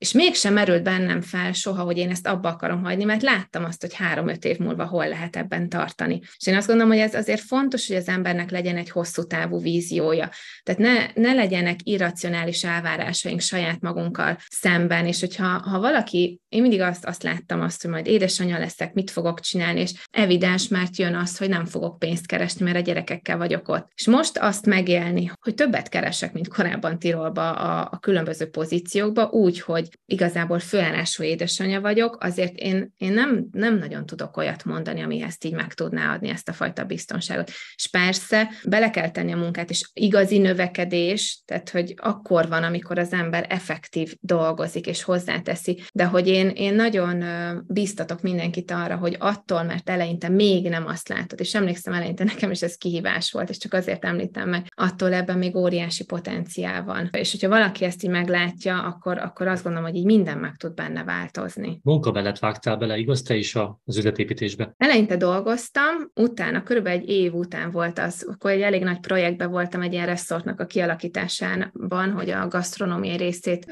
és mégsem merült bennem fel soha, hogy én ezt abba akarom hagyni, mert láttam azt, hogy három-öt év múlva hol lehet ebben tartani. És én azt gondolom, hogy ez azért fontos, hogy az embernek legyen egy hosszú távú víziója. Tehát ne, ne legyenek irracionális elvárásaink saját magunkkal szemben, és hogyha ha valaki, én mindig azt, azt láttam azt, hogy majd édesanyja leszek, mit fogok csinálni, és evidens, mert jön az, hogy nem fogok pénzt keresni, mert a gyerekekkel vagyok ott. És most azt megélni, hogy többet keresek, mint korábban Tirolba a, a különböző pozíciókba, úgy, hogy igazából főállású édesanyja vagyok, azért én, én nem, nem nagyon tudok olyat mondani, ami ezt így meg tudná adni, ezt a fajta biztonságot. És persze bele kell tenni a munkát, és igazi növekedés, tehát hogy akkor van, amikor az ember effektív dolgozik és hozzáteszi, de hogy én, én nagyon biztatok mindenkit arra, hogy attól, mert eleinte még nem azt látod, és emlékszem eleinte nekem is ez kihívás volt, és csak azért említem meg, attól ebben még óriási potenciál van. És hogyha valaki ezt így meglátja, akkor, akkor azt gondolom, hogy így minden meg tud benne változni. Munkabelet vágtál bele, igaz, te is az üzletépítésbe? Eleinte dolgoztam, utána, körülbelül egy év után volt az, akkor egy elég nagy projektben voltam egy ilyen reszortnak a kialakításában, hogy a gasztronómiai részét,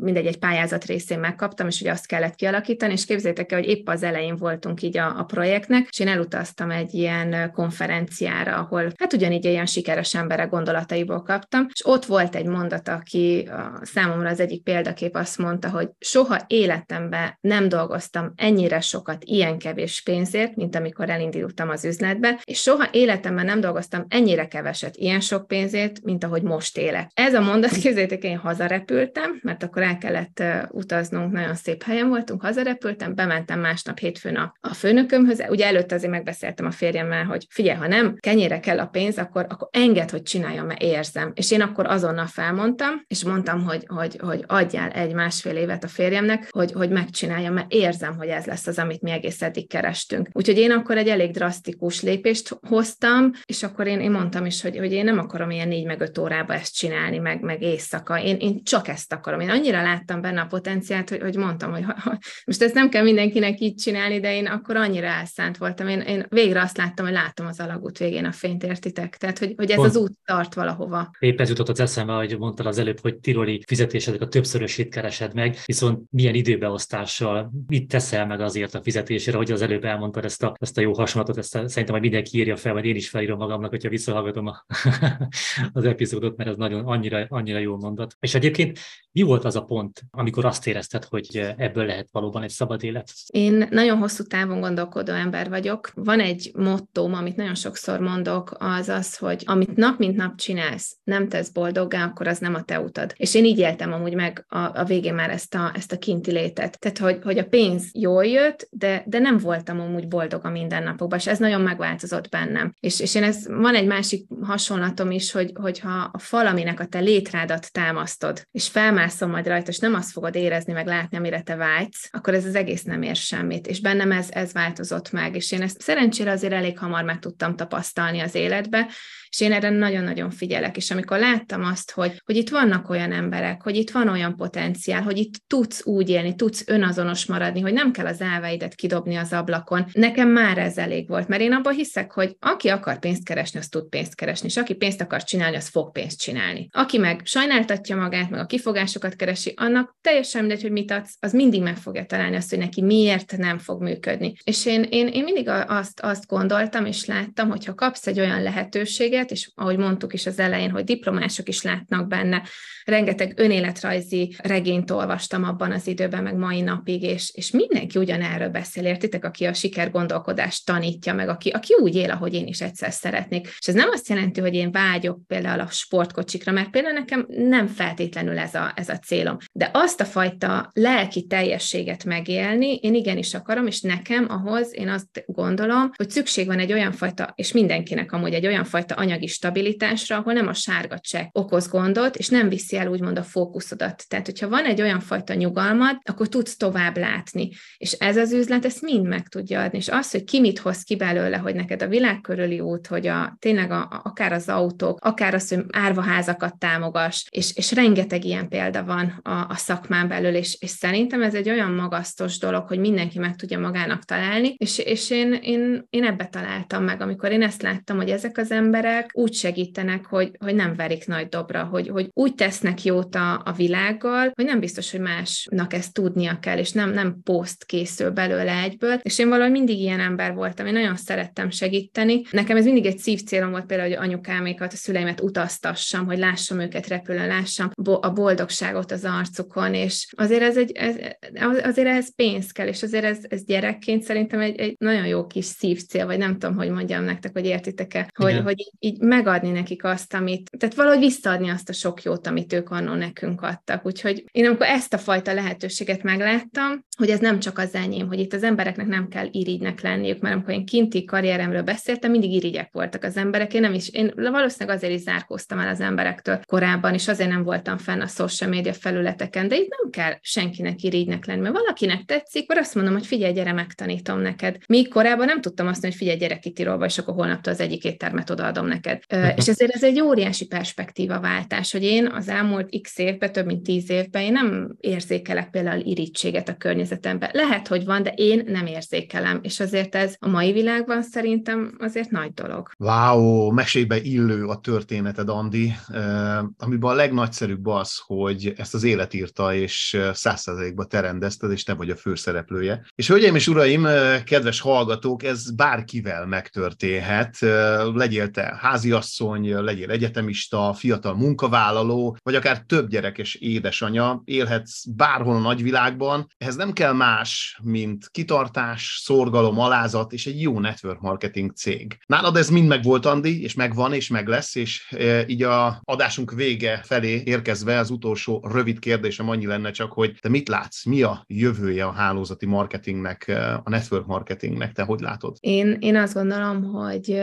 mindegy, egy pályázat részén megkaptam, és ugye azt kellett kialakítani, és képzétek el, hogy épp az elején voltunk így a, a projektnek, és én elutaztam egy ilyen konferenciára, ahol hát ugyanígy ilyen sikeres emberek gondolataiból kaptam, és ott volt egy mondat, aki a, számomra az egyik példakép azt mondta, hogy soha életemben nem dolgoztam ennyire sokat ilyen kevés pénzért, mint amikor elindultam az üzletbe, és soha életemben nem dolgoztam ennyire keveset ilyen sok pénzért, mint ahogy most élek. Ez a mondat, képzeljétek, én hazarepültem, mert akkor el kellett utaznunk, nagyon szép helyen voltunk, hazarepültem, bementem másnap hétfőn a, a főnökömhöz, ugye előtte azért megbeszéltem a férjemmel, hogy figyelj, ha nem kenyére kell a pénz, akkor, akkor enged, hogy csináljam, mert érzem. És én akkor azonnal felmondtam, és mondtam, hogy, hogy, hogy adjál egy másfél évet a férjemnek, hogy, hogy megcsináljam, mert érzem, hogy ez lesz az, amit mi egész eddig kerestünk. Úgyhogy én akkor egy elég drasztikus lépést hoztam, és akkor én, én mondtam is, hogy, hogy én nem akarom ilyen négy meg öt órába ezt csinálni, meg, meg éjszaka. Én, én csak ezt akarom. Én annyira láttam benne a potenciált, hogy, hogy mondtam, hogy ha, ha, most ezt nem kell mindenkinek így csinálni, de én akkor annyira elszánt voltam. Én, én végre azt láttam, hogy látom az alagút végén a fényt, értitek? Tehát, hogy, hogy ez Pont. az út tart valahova. Épp ez jutott az eszembe, hogy mondtad az előbb, hogy tiroli fizetésedek a többszörösét keresed meg, viszont milyen időbeosztással, mit teszel meg azért a fizetésére, hogy az előbb elmondtad ezt a, ezt a jó hasonlatot, ezt a, szerintem majd mindenki írja fel, vagy én is felírom magamnak, hogyha visszahallgatom a, az epizódot, mert ez nagyon annyira, annyira jó mondat. És egyébként mi volt az a pont, amikor azt érezted, hogy ebből lehet valóban egy szabad élet? Én nagyon hosszú távon gondolkodó ember vagyok. Van egy mottóm, amit nagyon sokszor mondok, az az, hogy amit nap mint nap csinálsz, nem tesz boldoggá, akkor az nem a te utad. És én így éltem amúgy meg a, a végén már ezt a, ezt a kinti létet. Tehát, hogy, hogy a pénz jól jött, de, de nem voltam amúgy boldog a mindennapokban, és ez nagyon megváltozott bennem. És, és én ez, van egy másik hasonlatom is, hogy, hogyha a fal, aminek a te létrádat támasztod, és felmászom majd rajta, és nem azt fogod érezni, meg látni, amire te vágysz, akkor ez az egész nem ér semmit. És bennem ez, ez változott meg, és én ezt szerencsére azért elég hamar meg tudtam tapasztalni az életbe, és én erre nagyon-nagyon figyelek, és amikor láttam azt, hogy, hogy itt vannak olyan emberek, hogy itt van olyan potenciál, potenciál, hogy itt tudsz úgy élni, tudsz önazonos maradni, hogy nem kell az elveidet kidobni az ablakon. Nekem már ez elég volt, mert én abban hiszek, hogy aki akar pénzt keresni, az tud pénzt keresni, és aki pénzt akar csinálni, az fog pénzt csinálni. Aki meg sajnáltatja magát, meg a kifogásokat keresi, annak teljesen mindegy, hogy mit adsz, az mindig meg fogja találni azt, hogy neki miért nem fog működni. És én, én, én mindig azt, azt gondoltam és láttam, hogy ha kapsz egy olyan lehetőséget, és ahogy mondtuk is az elején, hogy diplomások is látnak benne, rengeteg önéletrajzi regényt olvastam abban az időben, meg mai napig, és, és mindenki ugyanerről beszél, értitek, aki a sikergondolkodást tanítja, meg aki, aki úgy él, ahogy én is egyszer szeretnék. És ez nem azt jelenti, hogy én vágyok például a sportkocsikra, mert például nekem nem feltétlenül ez a, ez a célom. De azt a fajta lelki teljességet megélni, én igenis akarom, és nekem ahhoz én azt gondolom, hogy szükség van egy olyan fajta, és mindenkinek amúgy egy olyan fajta anyagi stabilitásra, ahol nem a sárga csekk okoz gondot, és nem viszi el úgymond a fókuszodat. Tehát, hogyha van egy olyan fajta nyugalmad, akkor tudsz tovább látni. És ez az üzlet ezt mind meg tudja adni. És az, hogy ki mit hoz ki belőle, hogy neked a világ körüli út, hogy a, tényleg a, akár az autók, akár az, hogy árvaházakat támogass, és, és rengeteg ilyen példa van a, a szakmán belül, és, és szerintem ez egy olyan magasztos dolog, hogy mindenki meg tudja magának találni, és, és én, én, én ebbe találtam meg, amikor én ezt láttam, hogy ezek az emberek úgy segítenek, hogy, hogy nem verik nagy dobra, hogy, hogy úgy tesznek jót a, a világgal, hogy nem biztos, hogy másnak ezt tudnia kell, és nem, nem poszt készül belőle egyből, és én valahogy mindig ilyen ember voltam, én nagyon szerettem segíteni. Nekem ez mindig egy szívcélom volt például, hogy anyukámékat, a szüleimet utaztassam, hogy lássam őket repülőn, lássam a boldogságot az arcukon, és azért ez, egy, ez, azért ez pénz kell, és azért ez, ez gyerekként szerintem egy, egy nagyon jó kis szívcél, vagy nem tudom, hogy mondjam nektek, hogy értitek-e, hogy, hogy így, így megadni nekik azt, amit, tehát valahogy visszaadni azt a sok jót, amit ők annó nekünk adtak. Úgyhogy én amikor ezt a fajta lehetőséget megláttam, hogy ez nem csak az enyém, hogy itt az embereknek nem kell irigynek lenniük, mert amikor én kinti karrieremről beszéltem, mindig irigyek voltak az emberek. Én nem is, én valószínűleg azért is zárkóztam el az emberektől korábban, és azért nem voltam fenn a social media felületeken, de itt nem kell senkinek irigynek lenni, mert valakinek tetszik, akkor azt mondom, hogy figyelj, gyere, megtanítom neked. Míg korábban nem tudtam azt mondani, hogy figyelj, gyere Kitirolba, és akkor holnaptól az egyik éttermet odaadom neked. és ezért ez egy óriási perspektíva váltás, hogy én az elmúlt x évben, több mint tíz évben én nem érzékelek például irítséget a környezetemben. Lehet, hogy van, de én nem érzékelem, és azért ez a mai világban szerintem azért nagy dolog. Wow, mesébe illő a történeted, Andi, amiben a legnagyszerűbb az, hogy ezt az élet írta, és százszerzalékba te rendezted, és te vagy a főszereplője. És hölgyeim és uraim, kedves hallgatók, ez bárkivel megtörténhet. Legyél te háziasszony, legyél egyetemista, fiatal munkavállaló, vagy akár több gyerekes édesanya, élhetsz bárhol a nagyvilágban. Ehhez nem kell más, mint kitartás, szorgalom, alázat és egy jó network marketing cég. Nálad ez mind meg volt, Andi, és megvan, és meg lesz, és így a adásunk vége felé érkezve az utolsó rövid kérdésem annyi lenne csak, hogy te mit látsz, mi a jövője a hálózati marketingnek, a network marketingnek, te hogy látod? Én, én azt gondolom, hogy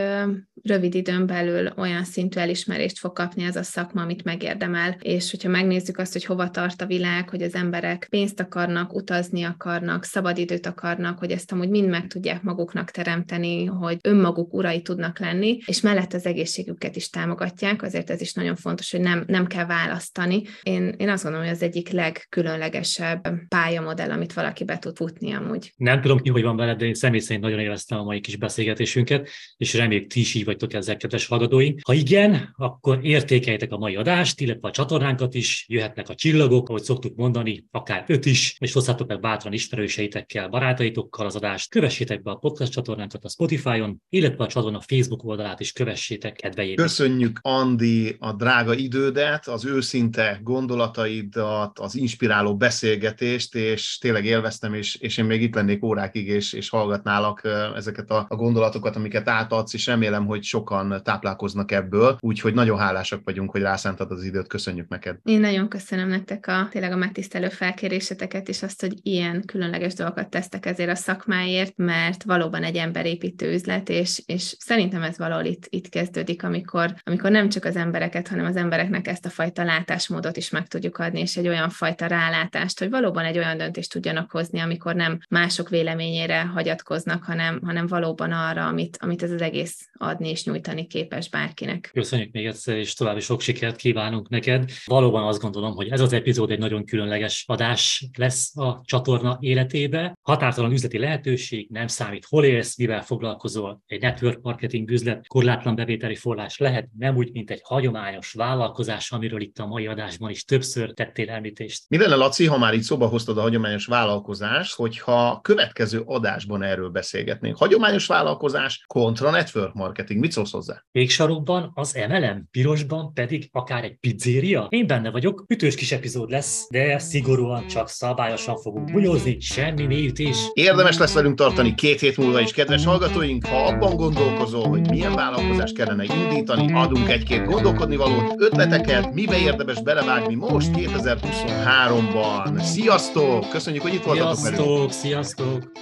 rövid időn belül olyan szintű elismerést fog kapni ez a szakma, amit megérdemel, és hogyha megnézzük azt, hogy hova tart a világ, hogy az emberek pénzt akarnak, utazni akarnak, szabadidőt akarnak, hogy ezt amúgy mind meg tudják maguknak teremteni, hogy önmaguk urai tudnak lenni, és mellett az egészségüket is támogatják, azért ez is nagyon fontos, hogy nem, nem kell választani. Én, én azt gondolom, hogy az egyik legkülönlegesebb pályamodell, amit valaki be tud futni amúgy. Nem tudom ki, hogy van veled, de én személy szerint nagyon élveztem a mai kis beszélgetésünket, és reméljük ti is így vagytok ezzel, kedves hallgatóink. Ha igen, akkor értékeljétek a mai adást, illetve a csatornánkat is, jöhetnek a csillagok, ahogy szoktuk mondani, akár öt is, és hozzátok meg bátran ismerőseitekkel, barátaitokkal az adást. Kövessétek be a podcast csatornánkat a Spotify-on, illetve a csatorna Facebook oldalát is kövessétek kedvejét. Köszönjük, Andi, a drága idődet, az őszinte gondolataidat, az inspiráló beszélgetést, és tényleg élveztem, és, és én még itt lennék órákig, és, és hallgatnálak ezeket a, a gondolatokat, amiket átadsz, és remélem, hogy sokan táplálkoznak ebből, úgyhogy nagyon hálásak vagyunk, hogy rászántad az időt, köszönjük neked. Én nagyon köszönöm nektek a tényleg a megtisztelő felkéréseteket, és azt, hogy ilyen különleges dolgokat tesztek ezért a szakmáért, mert valóban egy emberépítő üzlet, és, és szerintem ez valahol itt, itt kezdődik, amikor, amikor nem csak az embereket, hanem az embereknek ezt a fajta látásmódot is meg tudjuk adni, és egy olyan fajta rálátást, hogy valóban egy olyan döntést tudjanak hozni, amikor nem mások véleményére hagyatkoznak, hanem, hanem valóban arra, amit, amit ez az egész adni és nyújtani képes bárkinek. Köszönjük még egyszer, és további sok sikert kívánunk neked. Valóban azt gondolom, hogy ez az epizód epizód egy nagyon különleges adás lesz a csatorna életébe. Határtalan üzleti lehetőség, nem számít, hol élsz, mivel foglalkozol. Egy network marketing üzlet korlátlan bevételi forrás lehet, nem úgy, mint egy hagyományos vállalkozás, amiről itt a mai adásban is többször tettél említést. Mi lenne, Laci, ha már itt szóba hoztad a hagyományos vállalkozást, hogyha következő adásban erről beszélgetnénk? Hagyományos vállalkozás kontra network marketing. Mit szólsz hozzá? Kéksarokban az MLM, pirosban pedig akár egy pizzéria? Én benne vagyok, ütős kis epizód lesz, de szigorúan csak szabályosan fogunk bunyózni, semmi mélyütés. Érdemes lesz velünk tartani két hét múlva is, kedves hallgatóink. Ha abban gondolkozol, hogy milyen vállalkozást kellene indítani, adunk egy-két gondolkodni valót, ötleteket, mibe érdemes belevágni most 2023-ban. Sziasztok! Köszönjük, hogy itt voltatok velünk! Sziasztok, sziasztok!